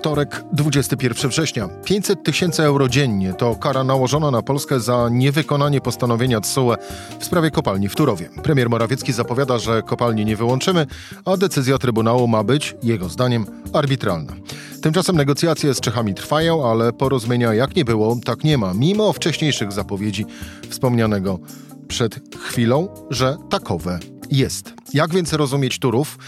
Wtorek, 21 września. 500 tysięcy euro dziennie to kara nałożona na Polskę za niewykonanie postanowienia TSUE w sprawie kopalni w Turowie. Premier Morawiecki zapowiada, że kopalni nie wyłączymy, a decyzja Trybunału ma być, jego zdaniem, arbitralna. Tymczasem negocjacje z Czechami trwają, ale porozumienia jak nie było, tak nie ma, mimo wcześniejszych zapowiedzi wspomnianego przed chwilą, że takowe jest. Jak więc rozumieć Turów?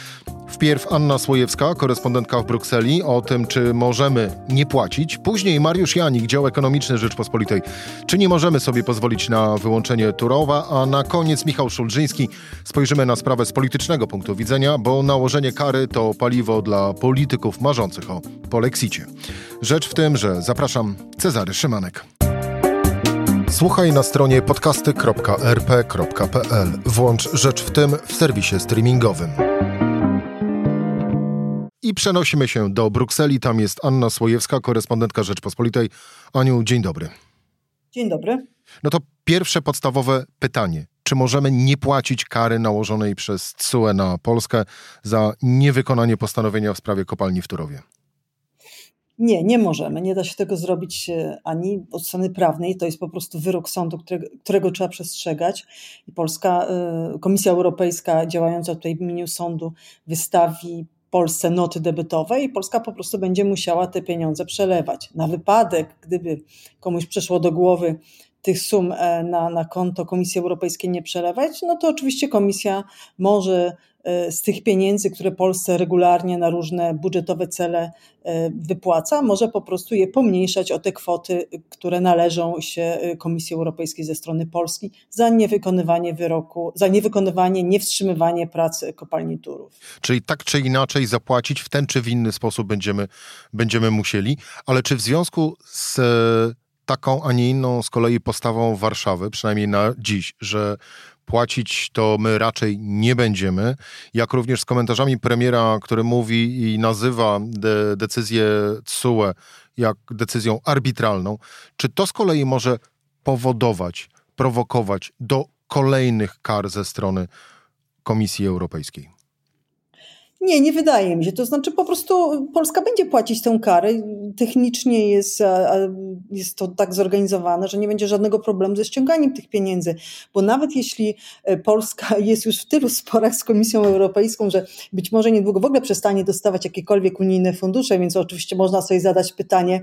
Wpierw Anna Słojewska, korespondentka w Brukseli, o tym, czy możemy nie płacić. Później Mariusz Janik, dział ekonomiczny Rzeczpospolitej. Czy nie możemy sobie pozwolić na wyłączenie Turowa? A na koniec Michał Szulżyński. Spojrzymy na sprawę z politycznego punktu widzenia, bo nałożenie kary to paliwo dla polityków marzących o polexicie. Rzecz w tym, że zapraszam Cezary Szymanek. Słuchaj na stronie podcasty.rp.pl. Włącz Rzecz w tym w serwisie streamingowym. I przenosimy się do Brukseli. Tam jest Anna Słojewska, korespondentka Rzeczpospolitej. Aniu, dzień dobry. Dzień dobry. No to pierwsze podstawowe pytanie. Czy możemy nie płacić kary nałożonej przez TSUE na Polskę za niewykonanie postanowienia w sprawie kopalni w Turowie? Nie, nie możemy. Nie da się tego zrobić e, ani od strony prawnej. To jest po prostu wyrok sądu, którego, którego trzeba przestrzegać. I Polska, e, Komisja Europejska działająca tutaj w imieniu sądu wystawi Polsce noty debetowe i Polska po prostu będzie musiała te pieniądze przelewać. Na wypadek, gdyby komuś przeszło do głowy tych sum e, na, na konto Komisji Europejskiej nie przelewać, no to oczywiście Komisja może z tych pieniędzy, które Polsce regularnie na różne budżetowe cele e, wypłaca, może po prostu je pomniejszać o te kwoty, które należą się Komisji Europejskiej ze strony Polski za niewykonywanie wyroku, za niewykonywanie, niewstrzymywanie pracy kopalni Turów. Czyli tak czy inaczej zapłacić w ten czy w inny sposób będziemy, będziemy musieli, ale czy w związku z taką, a nie inną z kolei postawą Warszawy, przynajmniej na dziś, że płacić to my raczej nie będziemy, jak również z komentarzami premiera, który mówi i nazywa de decyzję TSUE jak decyzją arbitralną. Czy to z kolei może powodować, prowokować do kolejnych kar ze strony Komisji Europejskiej? Nie, nie wydaje mi się. To znaczy po prostu Polska będzie płacić tę karę. Technicznie jest, jest to tak zorganizowane, że nie będzie żadnego problemu ze ściąganiem tych pieniędzy, bo nawet jeśli e, Polska jest już w tylu sporach z Komisją Europejską, że być może niedługo w ogóle przestanie dostawać jakiekolwiek unijne fundusze, więc oczywiście można sobie zadać pytanie,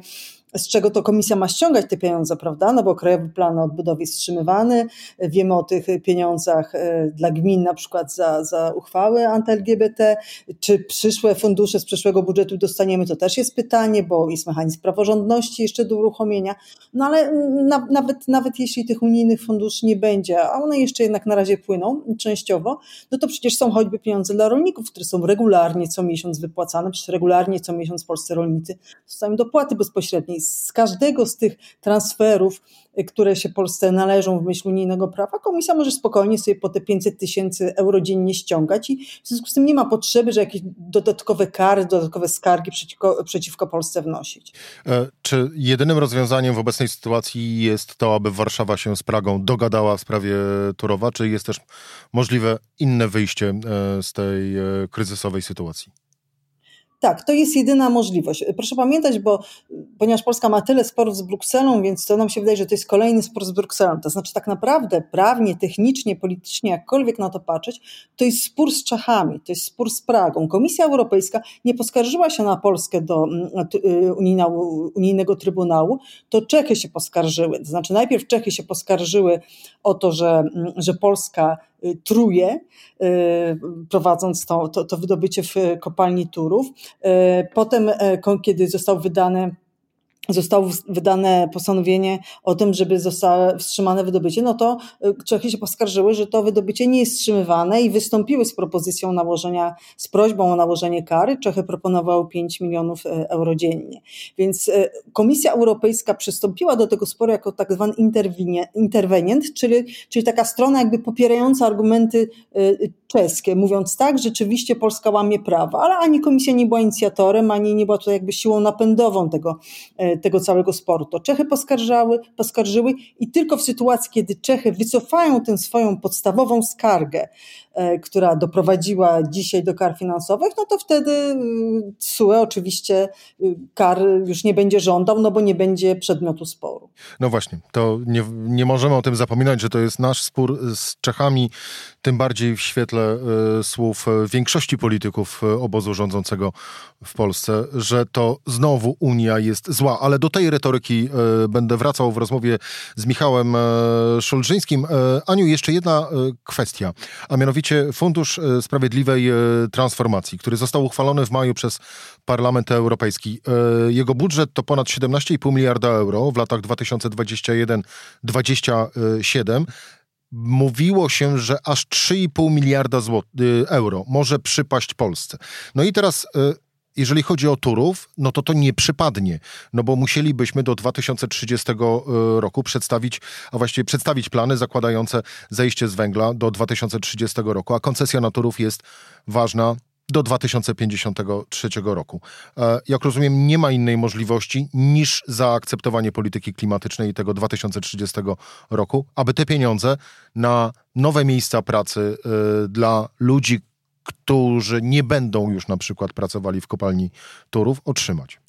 z czego to komisja ma ściągać te pieniądze, prawda? No bo Krajowy Plan Odbudowy jest wstrzymywany. Wiemy o tych pieniądzach e, dla gmin, na przykład za, za uchwały anty-LGBT. Czy przyszłe fundusze z przyszłego budżetu dostaniemy, to też jest pytanie, bo jest mechanizm praworządności jeszcze do uruchomienia. No ale na, nawet, nawet jeśli tych unijnych funduszy nie będzie, a one jeszcze jednak na razie płyną częściowo, no to przecież są choćby pieniądze dla rolników, które są regularnie co miesiąc wypłacane, przecież regularnie co miesiąc polscy rolnicy dostają dopłaty bezpośredniej z każdego z tych transferów, y, które się Polsce należą w myśl unijnego prawa, komisja może spokojnie sobie po te 500 tysięcy euro dziennie ściągać i w związku z tym nie ma potrzeby, że jakieś dodatkowe kary, dodatkowe skargi przeciwko, przeciwko Polsce wnosić. E, czy jedynym rozwiązaniem w obecnej sytuacji jest to, aby Warszawa się z Pragą dogadała w sprawie Turowa, czy jest też możliwe inne wyjście e, z tej e, kryzysowej sytuacji? Tak, to jest jedyna możliwość. Proszę pamiętać, bo ponieważ Polska ma tyle sporów z Brukselą, więc to nam się wydaje, że to jest kolejny spór z Brukselą. To znaczy, tak naprawdę, prawnie, technicznie, politycznie, jakkolwiek na to patrzeć, to jest spór z Czechami, to jest spór z Pragą. Komisja Europejska nie poskarżyła się na Polskę do mm, y, unijnego trybunału, to Czechy się poskarżyły. To znaczy, najpierw Czechy się poskarżyły o to, że, mm, że Polska Y, truje, y, prowadząc to, to, to wydobycie w kopalni Turów. Y, potem, kiedy został wydany zostało wydane postanowienie o tym, żeby zostało wstrzymane wydobycie, no to y, Czechy się poskarżyły, że to wydobycie nie jest wstrzymywane i wystąpiły z propozycją nałożenia, z prośbą o nałożenie kary. Czechy proponowały 5 milionów y, euro dziennie. Więc y, Komisja Europejska przystąpiła do tego sporu jako tak zwany interwenient, czyli, czyli taka strona jakby popierająca argumenty czeskie, mówiąc tak, rzeczywiście Polska łamie prawa, ale ani komisja nie była inicjatorem, ani nie była tutaj jakby siłą napędową tego, e, tego całego sporu. To Czechy poskarżały, poskarżyły i tylko w sytuacji, kiedy Czechy wycofają tę swoją podstawową skargę, która doprowadziła dzisiaj do kar finansowych, no to wtedy TSUE y, oczywiście y, kar już nie będzie żądał, no bo nie będzie przedmiotu sporu. No właśnie, to nie, nie możemy o tym zapominać, że to jest nasz spór z Czechami, tym bardziej w świetle y, słów większości polityków obozu rządzącego w Polsce, że to znowu Unia jest zła. Ale do tej retoryki będę wracał w rozmowie z Michałem Szolżyńskim. Aniu, jeszcze jedna kwestia, a mianowicie mianowicie Fundusz e, Sprawiedliwej e, Transformacji, który został uchwalony w maju przez Parlament Europejski. E, jego budżet to ponad 17,5 miliarda euro w latach 2021-2027 mówiło się, że aż 3,5 miliarda euro może przypaść Polsce. No i teraz jeżeli chodzi o Turów, no to to nie przypadnie, no bo musielibyśmy do 2030 e, roku przedstawić, a właściwie przedstawić plany zakładające zejście z węgla do 2030 roku, a koncesja na Turów jest ważna do 2053 roku. E, jak rozumiem, nie ma innej możliwości niż zaakceptowanie polityki klimatycznej tego 2030 roku, aby te pieniądze na nowe miejsca pracy e, dla ludzi, którzy nie będą już na przykład pracowali w kopalni Turów, otrzymać.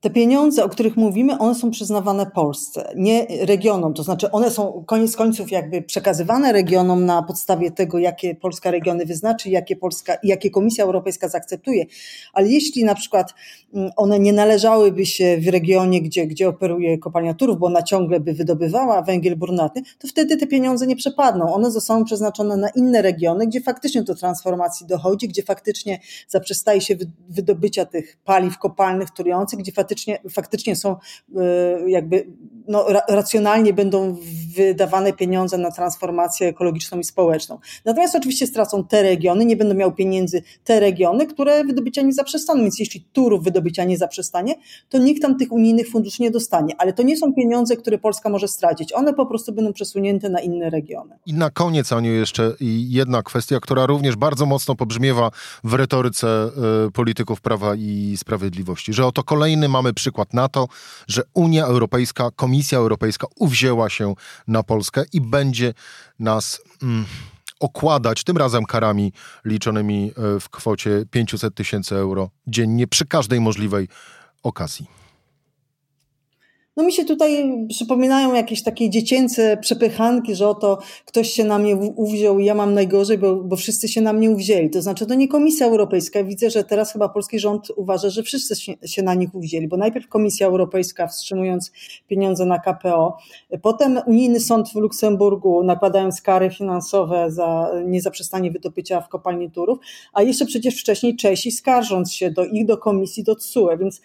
Te pieniądze, o których mówimy, one są przyznawane Polsce, nie regionom. To znaczy, one są koniec końców jakby przekazywane regionom na podstawie tego, jakie Polska regiony wyznaczy, jakie, Polska, jakie Komisja Europejska zaakceptuje. Ale jeśli na przykład mm, one nie należałyby się w regionie, gdzie, gdzie operuje kopalnia Turów, bo ona ciągle by wydobywała węgiel brunatny, to wtedy te pieniądze nie przepadną. One zostaną przeznaczone na inne regiony, gdzie faktycznie do transformacji dochodzi, gdzie faktycznie zaprzestaje się wydobycia tych paliw kopalnych trujących, gdzie faktycznie faktycznie, faktycznie są e, jakby no, racjonalnie będą wydawane pieniądze na transformację ekologiczną i społeczną. Natomiast oczywiście stracą te regiony, nie będą miały pieniędzy te regiony, które wydobycia nie zaprzestaną. Więc jeśli Turów wydobycia nie zaprzestanie, to nikt tam tych unijnych funduszy nie dostanie. Ale to nie są pieniądze, które Polska może stracić. One po prostu będą przesunięte na inne regiony. I na koniec, Aniu, jeszcze jedna kwestia, która również bardzo mocno pobrzmiewa w retoryce y, polityków Prawa i Sprawiedliwości, że oto kolejny mamy przykład na to, że Unia Europejska, Komisja Europejska uwzięła się na Polskę i będzie nas mm, okładać tym razem karami liczonymi e, w kwocie 500 tysięcy euro dziennie przy każdej możliwej okazji. No mi się tutaj przypominają jakieś takie dziecięce przepychanki, że oto ktoś się na mnie uwziął i ja mam najgorzej, bo, bo wszyscy się na mnie uwzięli. To znaczy to nie Komisja Europejska. Widzę, że teraz chyba polski rząd uważa, że wszyscy się na nich uwzięli, bo najpierw Komisja Europejska wstrzymując pieniądze na KPO, potem Unijny Sąd w Luksemburgu nakładając kary finansowe za niezaprzestanie wydobycia w kopalni Turów, a jeszcze przecież wcześniej Czesi skarżąc się do ich, do komisji, do TSUE, więc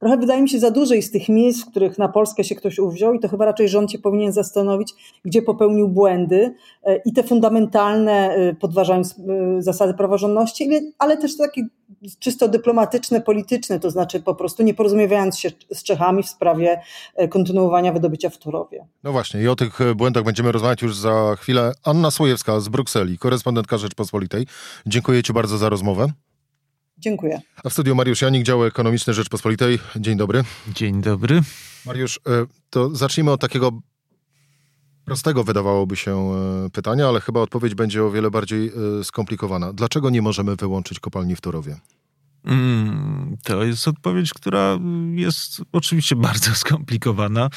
Trochę wydaje mi się za dużo jest tych miejsc, w których na Polskę się ktoś uwziął i to chyba raczej rząd się powinien zastanowić, gdzie popełnił błędy e, i te fundamentalne, e, podważając e, zasady praworządności, ale też takie czysto dyplomatyczne, polityczne, to znaczy po prostu nie porozumiewając się z Czechami w sprawie kontynuowania wydobycia w Turowie. No właśnie i o tych błędach będziemy rozmawiać już za chwilę. Anna Słojewska z Brukseli, korespondentka Rzeczpospolitej. Dziękuję Ci bardzo za rozmowę. Dziękuję. A w studiu Mariusz Janik, dział ekonomiczny Rzeczpospolitej. Dzień dobry. Dzień dobry. Mariusz, e, to zacznijmy od takiego prostego wydawałoby się e, pytania, ale chyba odpowiedź będzie o wiele bardziej e, skomplikowana. Dlaczego nie możemy wyłączyć kopalni w Turowie? Mm, to jest odpowiedź, która jest oczywiście bardzo skomplikowana,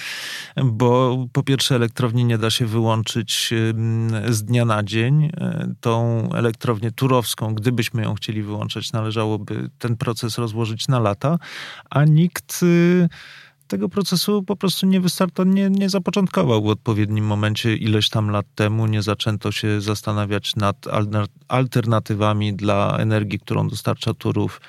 bo po pierwsze elektrownię nie da się wyłączyć z dnia na dzień. E, tą elektrownię turowską, gdybyśmy ją chcieli wyłączać, należałoby ten proces rozłożyć na lata, a nikt y, tego procesu po prostu nie wystarta, nie, nie zapoczątkował w odpowiednim momencie ileś tam lat temu, nie zaczęto się zastanawiać nad alternatywami dla energii, którą dostarcza Turów.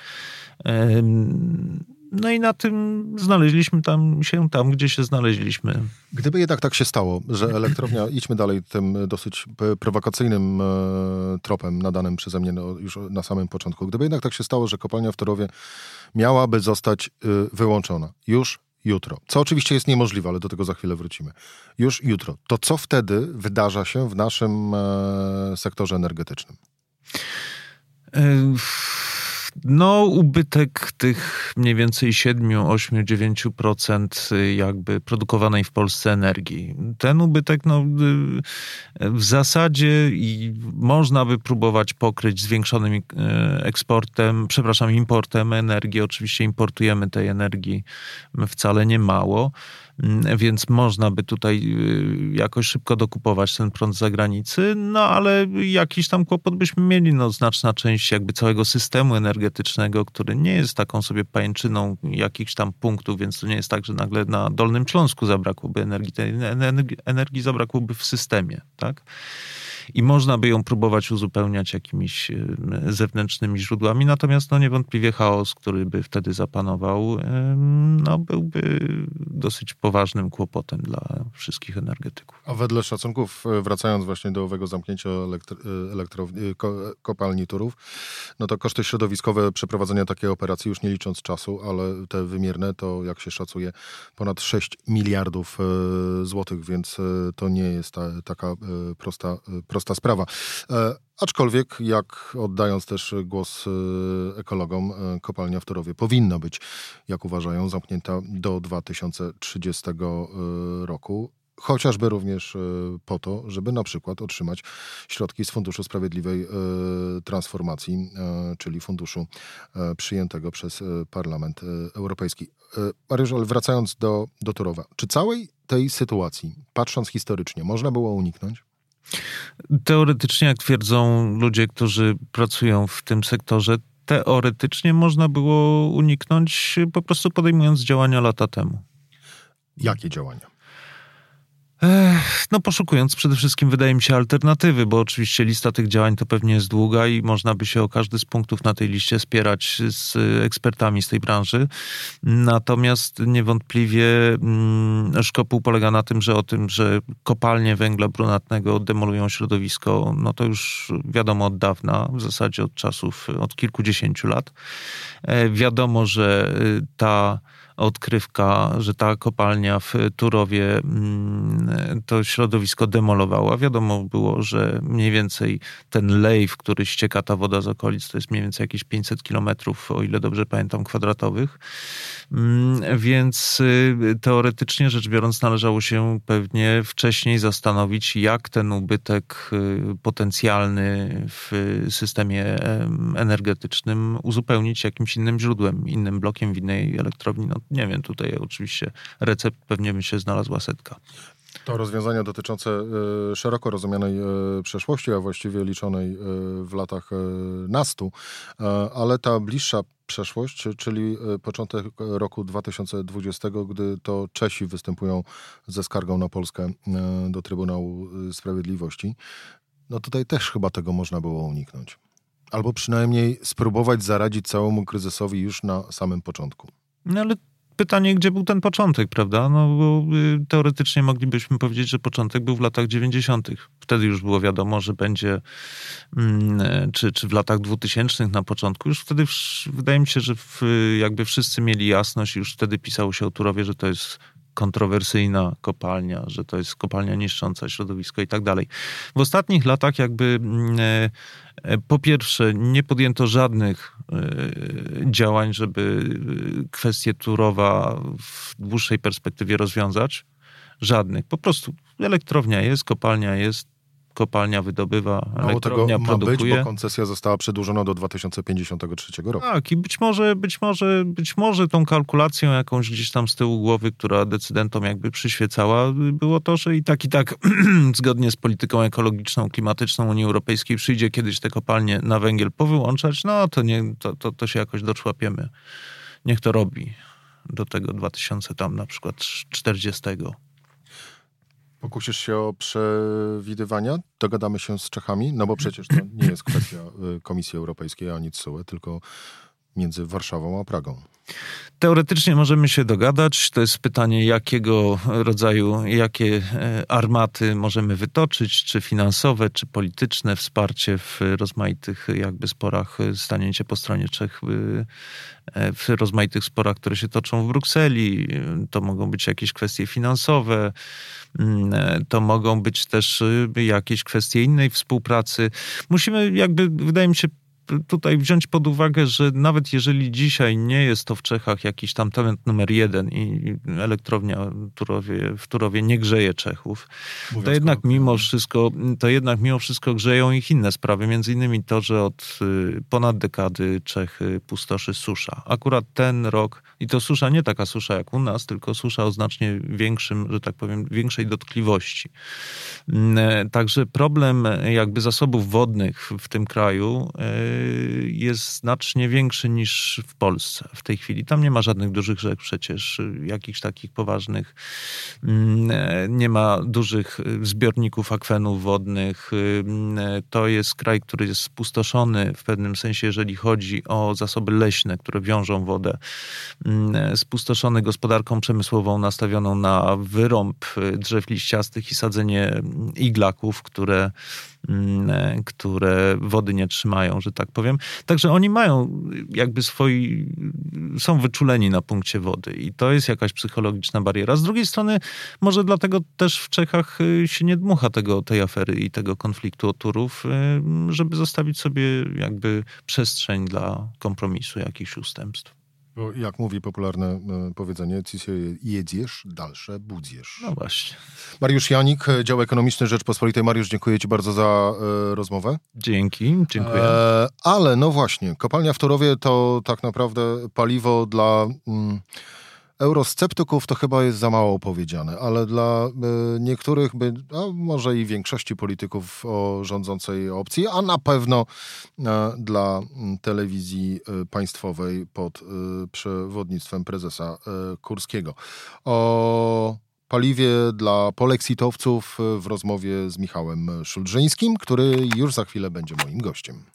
No i na tym znaleźliśmy tam się tam, gdzie się znaleźliśmy. Gdyby jednak tak się stało, że elektrownia, idźmy dalej tym dosyć prowokacyjnym e, tropem nadanym przeze mnie no, już na samym początku, gdyby jednak tak się stało, że kopalnia w Torowie miałaby zostać y, wyłączona już jutro, co oczywiście jest niemożliwe, ale do tego za chwilę wrócimy, już jutro, to co wtedy wydarza się w naszym e, sektorze energetycznym? No, ubytek tych mniej więcej 7, 8, 9% jakby produkowanej w Polsce energii. Ten ubytek, no, y, w zasadzie i można by próbować pokryć zwiększonym y, eksportem, przepraszam, importem energii. Oczywiście importujemy tej energii wcale nie mało. Mm, więc można by tutaj y, jakoś szybko dokupować ten prąd z zagranicy, no ale jakiś tam kłopot byśmy mieli, no znaczna część jakby całego systemu energetycznego, który nie jest taką sobie pajęczyną jakichś tam punktów, więc to nie jest tak, że nagle na Dolnym Śląsku zabrakłoby energii, energii zabrakłoby w systemie, tak? I można by ją próbować uzupełniać jakimiś e, zewnętrznymi źródłami, natomiast no niewątpliwie chaos, który by wtedy zapanował, no byłby dosyć poważnym kłopotem dla wszystkich energetyków. A wedle szacunków, e, wracając właśnie do owego zamknięcia e, elektrowni, kopalni Turów, no to koszty środowiskowe przeprowadzenia takiej operacji, już nie licząc czasu, ale te wymierne, to jak się szacuje, ponad 6 miliardów złotych, więc to nie jest ta, taka prosta, prosta sprawa. E, aczkolwiek, jak oddając też głos e, ekologom, e, kopalnia w Torowie powinna być, jak uważają, zamknięta do 2030 roku chociażby również po to, żeby na przykład otrzymać środki z Funduszu Sprawiedliwej Transformacji, czyli funduszu przyjętego przez Parlament Europejski. Mariusz, ale wracając do, do Turowa, czy całej tej sytuacji, patrząc historycznie, można było uniknąć? Teoretycznie, jak twierdzą ludzie, którzy pracują w tym sektorze, teoretycznie można było uniknąć po prostu podejmując działania lata temu. Jakie działania? No poszukując przede wszystkim, wydaje mi się, alternatywy, bo oczywiście lista tych działań to pewnie jest długa i można by się o każdy z punktów na tej liście spierać z ekspertami z tej branży. Natomiast niewątpliwie mm, szkopuł polega na tym, że o tym, że kopalnie węgla brunatnego demolują środowisko, no to już wiadomo od dawna, w zasadzie od czasów, od kilkudziesięciu lat. E, wiadomo, że y, ta odkrywka, że ta kopalnia w Turowie mm, to środowisko demolowała. Wiadomo było, że mniej więcej ten lej, w który ścieka ta woda z okolic, to jest mniej więcej jakieś 500 kilometrów, o ile dobrze pamiętam, kwadratowych. Mm, więc y, teoretycznie rzecz biorąc, należało się pewnie wcześniej zastanowić, jak ten ubytek y, potencjalny w systemie energetycznym uzupełnić jakimś innym źródłem, innym blokiem w innej elektrowni. No, nie wiem, tutaj oczywiście recept pewnie by się znalazła setka. To rozwiązania dotyczące y, szeroko rozumianej y, przeszłości, a właściwie liczonej y, w latach nastu, ale ta bliższa przeszłość, czyli początek roku 2020, gdy to Czesi występują ze skargą na Polskę do Trybunału Sprawiedliwości, no tutaj też chyba tego można było uniknąć. Albo przynajmniej spróbować zaradzić całemu kryzysowi już na samym początku. No ale pytanie, gdzie był ten początek, prawda? No bo y, teoretycznie moglibyśmy powiedzieć, że początek był w latach 90. Wtedy już było wiadomo, że będzie, mm, czy, czy w latach 2000 na początku. Już wtedy wydaje mi się, że w, jakby wszyscy mieli jasność, już wtedy pisało się o Turowie, że to jest kontrowersyjna kopalnia, że to jest kopalnia niszcząca środowisko i tak dalej. W ostatnich latach jakby mm, e, e, po pierwsze nie podjęto żadnych e, działań, żeby kwestię Turowa w dłuższej perspektywie rozwiązać. Żadnych. Po prostu elektrownia jest, kopalnia jest, kopalnia wydobywa, Mało elektrownia tego produkuje. Ma być, bo koncesja została przedłużona do 2053 roku. Tak i być może, być może, być może tą kalkulacją jakąś gdzieś tam z tyłu głowy, która decydentom jakby przyświecała, było to, że i tak i tak zgodnie z polityką ekologiczną, klimatyczną Unii Europejskiej przyjdzie kiedyś te kopalnie na węgiel powyłączać, no to, nie, to, to, to się jakoś doczłapiemy. Niech to robi do tego 2000 tam na przykład 40. Pokusisz się o przewidywania? Dogadamy się z Czechami? No bo przecież to nie jest kwestia y, Komisji Europejskiej ani CUE, tylko między Warszawą a Pragą. Teoretycznie możemy się dogadać. To jest pytanie, jakiego rodzaju, jakie e, armaty możemy wytoczyć, czy finansowe, czy polityczne, wsparcie w rozmaitych jakby sporach, stanięcie po stronie Czech e, w rozmaitych sporach, które się toczą w Brukseli. To mogą być jakieś kwestie finansowe, mm, e, to mogą być też jakieś kwestie innej współpracy. Musimy jakby, wydaje mi się, tutaj wziąć pod uwagę, że nawet jeżeli dzisiaj nie jest to w Czechach jakiś tam talent numer jeden i elektrownia Turowie, w Turowie nie grzeje Czechów, Mówiąc to jednak mimo wszystko, to jednak mimo wszystko grzeją ich inne sprawy, między innymi to, że od y, ponad dekady Czechy pustoszy susza. Akurat ten rok, i to susza nie taka susza jak u nas, tylko susza o znacznie większym, że tak powiem, większej dotkliwości. Także problem jakby zasobów wodnych w tym kraju y, jest znacznie większy niż w Polsce w tej chwili. Tam nie ma żadnych dużych rzek przecież, jakichś takich poważnych. Mm, nie ma dużych zbiorników akwenów wodnych. Mm, to jest kraj, który jest spustoszony w pewnym sensie, jeżeli chodzi o zasoby leśne, które wiążą wodę. Mm, spustoszony gospodarką przemysłową nastawioną na wyrąb drzew liściastych i sadzenie iglaków, które które wody nie trzymają, że tak powiem. Także oni mają jakby swoi, są wyczuleni na punkcie wody i to jest jakaś psychologiczna bariera. Z drugiej strony może dlatego też w Czechach y, się nie dmucha tego, tej afery i tego konfliktu o Turów, y, żeby zostawić sobie jakby przestrzeń dla kompromisu, jakichś ustępstw. Bo jak mówi popularne e, powiedzenie, ci się jedziesz, dalsze budziesz. No właśnie. Mariusz Janik, dział ekonomiczny Rzeczpospolitej. Mariusz, dziękuję Ci bardzo za e, rozmowę. Dzięki, dziękuję. E, ale no właśnie, kopalnia w Turowie to tak naprawdę paliwo dla... Mm, eurosceptyków to chyba jest za mało powiedziane, ale dla y, niektórych, a może i większości polityków o rządzącej opcji, a na pewno y, dla telewizji y, państwowej pod przewodnictwem prezesa Kurskiego. O paliwie dla poleksitowców w rozmowie z Michałem Szulżyńskim, który już za chwilę będzie moim gościem.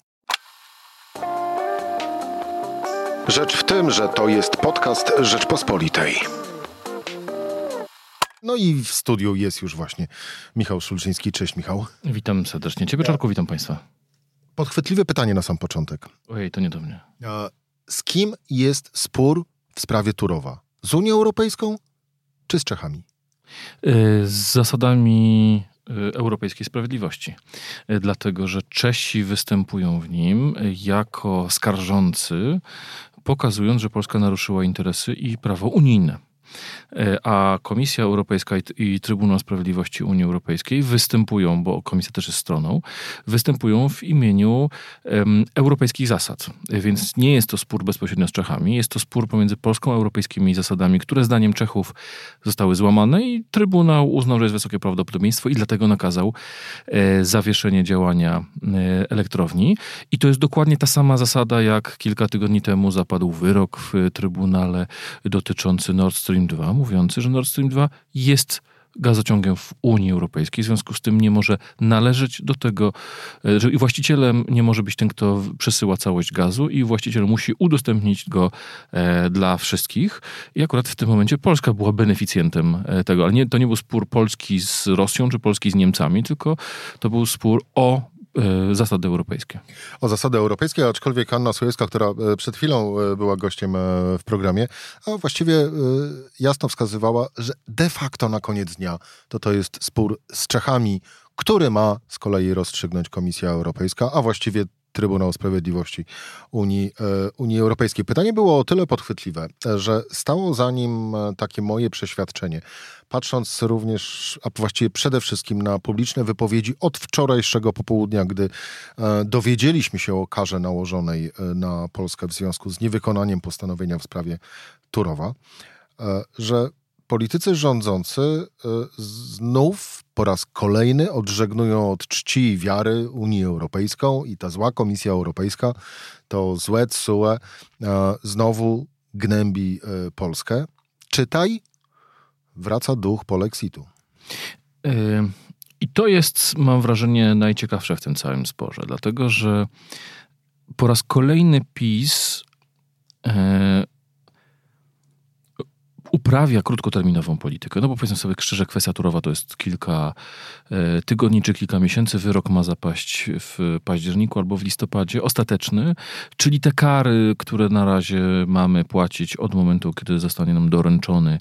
Rzecz w tym, że to jest podcast Rzeczpospolitej. No i w studiu jest już właśnie Michał Szulczyński. Cześć Michał. Witam serdecznie. Ciebie Czarku, witam Państwa. Podchwytliwe pytanie na sam początek. Ojej, to nie do mnie. Z kim jest spór w sprawie Turowa? Z Unią Europejską czy z Czechami? Y, z zasadami Y, Europejskiej Sprawiedliwości, y, dlatego że Czesi występują w nim jako skarżący, pokazując, że Polska naruszyła interesy i prawo unijne. E, a Komisja Europejska i Trybunał Sprawiedliwości Unii Europejskiej występują, bo Komisja też jest stroną, występują w imieniu um, europejskich zasad. Więc nie jest to spór bezpośrednio z Czechami, jest to spór pomiędzy Polską a europejskimi zasadami, które zdaniem Czechów zostały złamane i Trybunał uznał, że jest wysokie prawdopodobieństwo i dlatego nakazał e, zawieszenie działania e, elektrowni. I to jest dokładnie ta sama zasada, jak kilka tygodni temu zapadł wyrok w Trybunale dotyczący Nord Stream 2 mówiący, że Nord Stream 2 jest gazociągiem w Unii Europejskiej, w związku z tym nie może należeć do tego, e, że właścicielem nie może być ten, kto przesyła całość gazu i właściciel musi udostępnić go e, dla wszystkich. I akurat w tym momencie Polska była beneficjentem e, tego, ale nie, to nie był spór Polski z Rosją czy Polski z Niemcami, tylko to był spór o zasady europejskie. O zasady europejskie, aczkolwiek Anna Słojewska, która e, przed chwilą e, była gościem w programie, a właściwie jasno wskazywała, że de facto na koniec dnia to to jest spór z Czechami, który ma z kolei rozstrzygnąć Komisja Europejska, a właściwie Trybunał Sprawiedliwości Unii, Unii Europejskiej. Pytanie było o tyle podchwytliwe, że stało za nim takie moje przeświadczenie, patrząc również, a właściwie przede wszystkim na publiczne wypowiedzi od wczorajszego popołudnia, gdy e, dowiedzieliśmy się o karze nałożonej e, na Polskę w związku z niewykonaniem postanowienia w sprawie Turowa, e, że politycy rządzący znów po raz kolejny odżegnują od czci i wiary Unię Europejską i ta zła Komisja Europejska, to złe CUE znowu gnębi Polskę. Czytaj wraca duch polexitu. I to jest, mam wrażenie, najciekawsze w tym całym sporze, dlatego że po raz kolejny PiS uprawia krótkoterminową politykę. No bo powiedzmy sobie szczerze, kwestia Turowa to jest kilka e, tygodni czy kilka miesięcy. Wyrok ma zapaść w październiku albo w listopadzie. Ostateczny, czyli te kary, które na razie mamy płacić od momentu, kiedy zostanie nam doręczony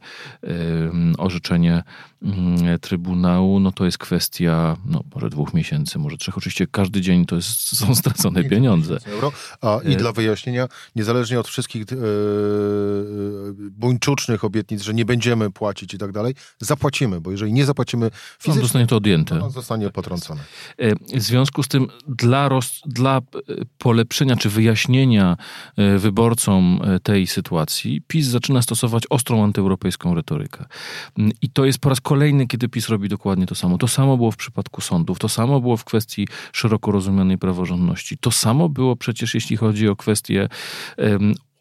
orzeczenie mm, Trybunału, no to jest kwestia no, może dwóch miesięcy, może trzech. Oczywiście każdy dzień to jest, są stracone pieniądze. Euro. A i e, dla wyjaśnienia, niezależnie od wszystkich yy, buńczucznych obietnic, obietnic, że nie będziemy płacić i tak dalej, zapłacimy, bo jeżeli nie zapłacimy fizycznie, zostanie to odjęte. On zostanie potrącony. E, w związku z tym dla, roz, dla e, polepszenia czy wyjaśnienia e, wyborcom tej sytuacji PiS zaczyna stosować ostrą antyeuropejską retorykę. Mm, I to jest po raz kolejny, kiedy PiS robi dokładnie to samo. To samo było w przypadku sądów, to samo było w kwestii szeroko rozumianej praworządności. To samo było przecież, jeśli chodzi o kwestie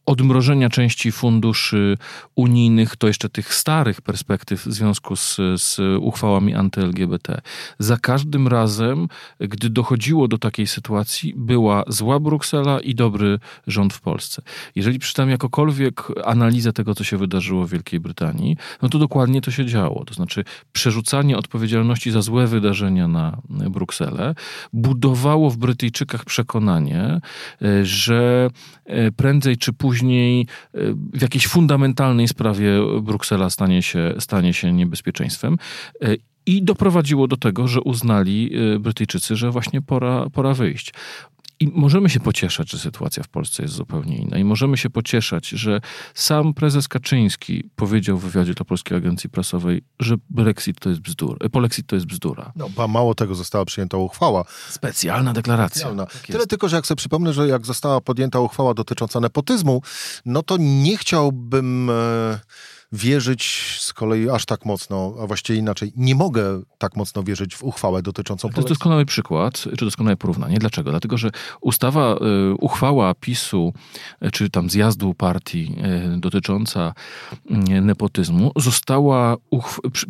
odmrożenia części funduszy unijnych, to jeszcze tych starych perspektyw w związku z, z uchwałami anty-LGBT. Za każdym razem, gdy dochodziło do takiej sytuacji, była zła Bruksela i dobry rząd w Polsce. Jeżeli przeczytam jakokolwiek analizę tego, co się wydarzyło w Wielkiej Brytanii, no to dokładnie to się działo. To znaczy przerzucanie odpowiedzialności za złe wydarzenia na Brukselę budowało w Brytyjczykach przekonanie, że prędzej czy później później e, w jakiejś fundamentalnej sprawie Bruksela stanie się, stanie się niebezpieczeństwem. E, I doprowadziło do tego, że uznali e, Brytyjczycy, że właśnie pora, pora wyjść. I możemy się pocieszać, że sytuacja w Polsce jest zupełnie inna. I możemy się pocieszać, że sam prezes Kaczyński powiedział w wywiadzie dla Polskiej Agencji Prasowej, że Brexit to jest bzdura. Polexit to jest bzdura. No, mało tego, została przyjęta uchwała. Specjalna deklaracja. Specjalna. Tak Tyle tylko, że jak sobie przypomnę, że jak została podjęta uchwała dotycząca nepotyzmu, no to nie chciałbym... E wierzyć z kolei aż tak mocno, a właściwie inaczej, nie mogę tak mocno wierzyć w uchwałę dotyczącą... To jest doskonały przykład, czy doskonałe porównanie. Dlaczego? Dlatego, że ustawa, y, uchwała PiSu, y, czy tam zjazdu partii y, dotycząca nepotyzmu została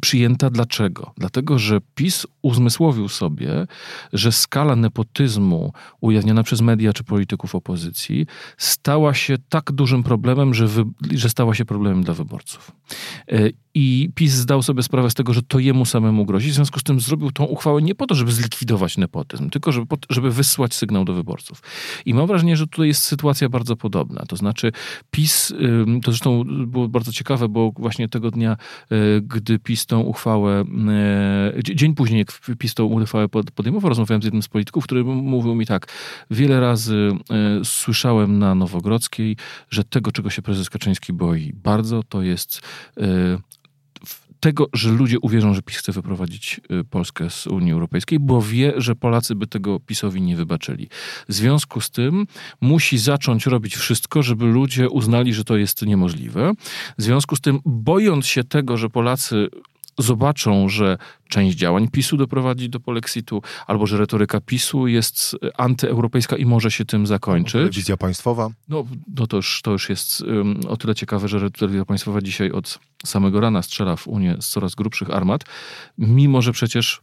przyjęta dlaczego? Dlatego, że PiS uzmysłowił sobie, że skala nepotyzmu ujawniona przez media czy polityków opozycji stała się tak dużym problemem, że, że stała się problemem dla wyborców. Euh, I PiS zdał sobie sprawę z tego, że to jemu samemu grozi. W związku z tym zrobił tą uchwałę nie po to, żeby zlikwidować nepotyzm, tylko żeby, żeby wysłać sygnał do wyborców. I mam wrażenie, że tutaj jest sytuacja bardzo podobna. To znaczy PiS, to zresztą było bardzo ciekawe, bo właśnie tego dnia, e, gdy PiS tą uchwałę, e, dzień później, jak PiS tą uchwałę podejmował, rozmawiałem z jednym z polityków, który mówił mi tak, wiele razy słyszałem na Nowogrodzkiej, że tego, czego się prezes Kaczyński boi bardzo, to jest Y, tego, że ludzie uwierzą, że PiS chce wyprowadzić y, Polskę z Unii Europejskiej, bo wie, że Polacy by tego PiSowi nie wybaczyli. W związku z tym musi zacząć robić wszystko, żeby ludzie uznali, że to jest niemożliwe. W związku z tym, bojąc się tego, że Polacy zobaczą, że część działań PiSu doprowadzi do polexitu, albo że retoryka PiSu jest antyeuropejska i może się tym zakończyć. Telewizja państwowa? No, no to, już, to już jest um, o tyle ciekawe, że telewizja państwowa dzisiaj od samego rana strzela w Unię z coraz grubszych armat, mimo że przecież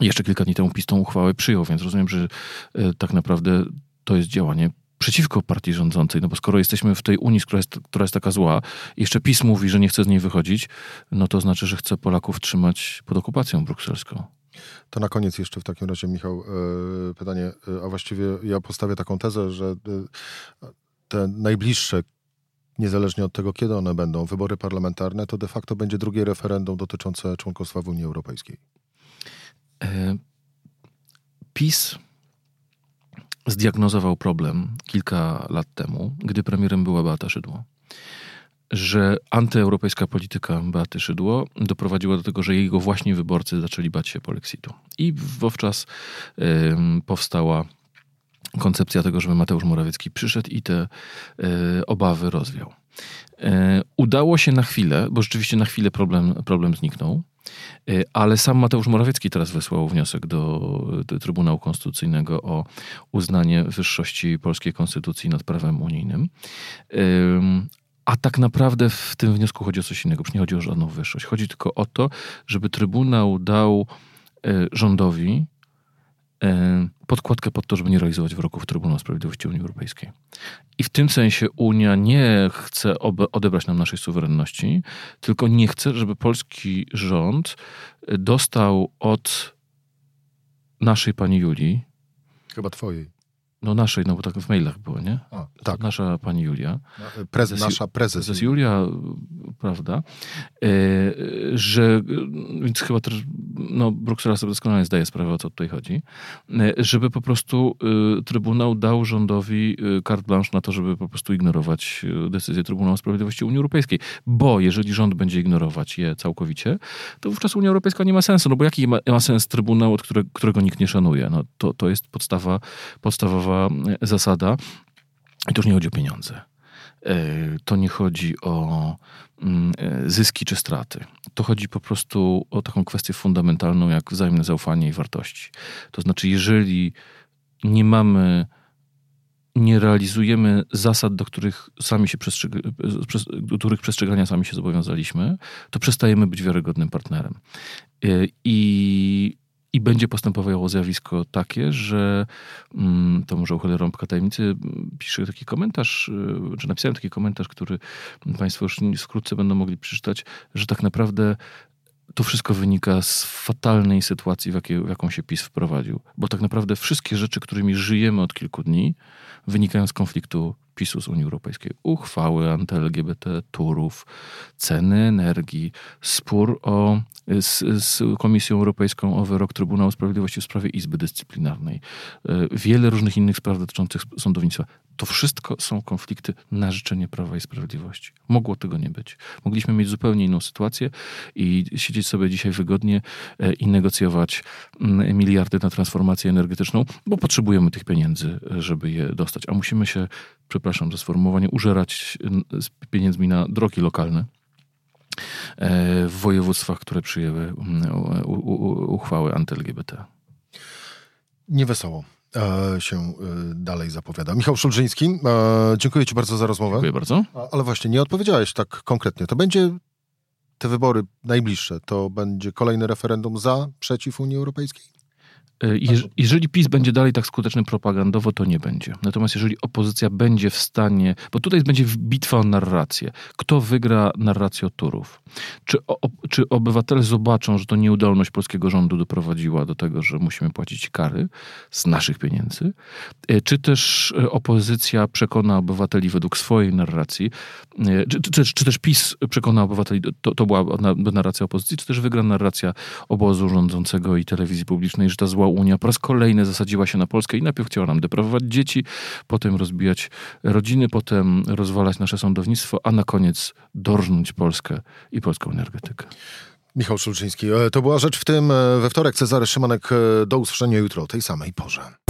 jeszcze kilka dni temu PiS tą uchwałę przyjął, więc rozumiem, że e, tak naprawdę to jest działanie przeciwko partii rządzącej, no bo skoro jesteśmy w tej Unii, która jest, która jest taka zła, jeszcze PiS mówi, że nie chce z niej wychodzić, no to znaczy, że chce Polaków trzymać pod okupacją brukselską. To na koniec jeszcze w takim razie, Michał, e, pytanie, e, a właściwie ja postawię taką tezę, że e, te najbliższe niezależnie od tego, kiedy one będą, wybory parlamentarne, to de facto będzie drugie referendum dotyczące członkostwa w Unii Europejskiej. PiS zdiagnozował problem kilka lat temu, gdy premierem była Beata Szydło. Że antyeuropejska polityka Beaty Szydło doprowadziła do tego, że jego właśnie wyborcy zaczęli bać się polexitu. I wówczas y, powstała koncepcja tego, żeby Mateusz Morawiecki przyszedł i te y, obawy rozwiał. Y, udało się na chwilę, bo rzeczywiście na chwilę problem, problem zniknął. Y, ale sam Mateusz Morawiecki teraz wysłał wniosek do, Trybunału Konstytucyjnego o uznanie wyższości polskiej konstytucji nad prawem unijnym. A tak naprawdę w tym wniosku chodzi o coś innego. Już nie chodzi o żadną wyższość. Chodzi tylko o to, żeby Trybunał dał y, rządowi e, podkładkę pod to, żeby nie realizować wyroków Trybunału Sprawiedliwości Unii Europejskiej. I w tym sensie Unia nie chce odebrać nam naszej suwerenności, tylko nie chce, żeby polski rząd dostał od naszej pani Julii, Chyba twojej. No naszej, no bo tak w mailach było, nie? A, tak. Nasza pani Julia. Prez, nasza prezes. Prezes Julia, prawda? E, że, więc chyba też, no Bruksela sobie doskonale zdaje sprawę, o co tutaj chodzi. E, żeby po prostu e, Trybunał dał rządowi carte blanche na to, żeby po prostu ignorować decyzję Trybunału Sprawiedliwości Unii Europejskiej. Bo jeżeli rząd będzie ignorować je całkowicie, to wówczas Unia Europejska nie ma sensu. No bo jaki ma, ma sens Trybunał, od którego, którego nikt nie szanuje? No to, to jest podstawa, podstawowa zasada. I to już nie chodzi o pieniądze. E, to nie chodzi o mm, e, zyski czy straty. To chodzi po prostu o taką kwestię fundamentalną, jak wzajemne zaufanie i wartości. To znaczy, jeżeli nie mamy, nie realizujemy zasad, do których sami się przestrzega, do których przestrzegania sami się zobowiązaliśmy, to przestajemy być wiarygodnym partnerem. E, I i będzie postępowało zjawisko takie, że mm, to może uchylę rąbka tajemnicy, piszę taki komentarz, y, czy napisałem taki komentarz, który Państwo już wkrótce będą mogli przeczytać, że tak naprawdę to wszystko wynika z fatalnej sytuacji, w, jakiej, w jaką się PiS wprowadził. Bo tak naprawdę wszystkie rzeczy, którymi żyjemy od kilku dni, wynikają z konfliktu PiSu z Unii Europejskiej. Uchwały anty-LGBT, turów, ceny energii, spór o, z, z Komisją Europejską o wyrok Trybunału Sprawiedliwości w sprawie Izby Dyscyplinarnej. E, wiele różnych innych spraw dotyczących sądownictwa. To wszystko są konflikty na życzenie Prawa i Sprawiedliwości. Mogło tego nie być. Mogliśmy mieć zupełnie inną sytuację i siedzieć sobie dzisiaj wygodnie e, i negocjować miliardy na transformację energetyczną, bo potrzebujemy tych pieniędzy, żeby je dostać. A musimy się, przepraszam za sformułowanie, użerać z pieniędzmi na drogi lokalne e, w województwach, które przyjęły mm, uchwały anty-LGBT. Niewesoło e, się e, dalej zapowiada. Michał Szulżyński, dziękuję Ci bardzo za rozmowę. Dziękuję bardzo. Ale właśnie, nie odpowiedziałeś tak konkretnie. To będzie te wybory najbliższe, to będzie kolejne referendum za, przeciw Unii Europejskiej? E, jeżeli PiS będzie dalej tak skuteczny propagandowo, to nie będzie. Natomiast jeżeli opozycja będzie w stanie, bo tutaj będzie bitwa o narrację. Kto wygra narrację Turów? Czy, o, czy obywatele zobaczą, że to nieudolność polskiego rządu doprowadziła do tego, że musimy płacić kary z naszych pieniędzy? E, czy też e, opozycja przekona obywateli według swojej narracji? Czy, czy, czy też PiS przekona obywateli, to, to była narracja opozycji, czy też wygra narracja obozu rządzącego i telewizji publicznej, że ta zła Unia po raz kolejny zasadziła się na Polskę i najpierw chciała nam deprawować dzieci, potem rozbijać rodziny, potem rozwalać nasze sądownictwo, a na koniec dorżnąć Polskę i polską energetykę. Michał Szulczyński. E, to była rzecz w tym e, we wtorek. Cezary Szymanek. E, do usłyszenia jutro o tej samej porze.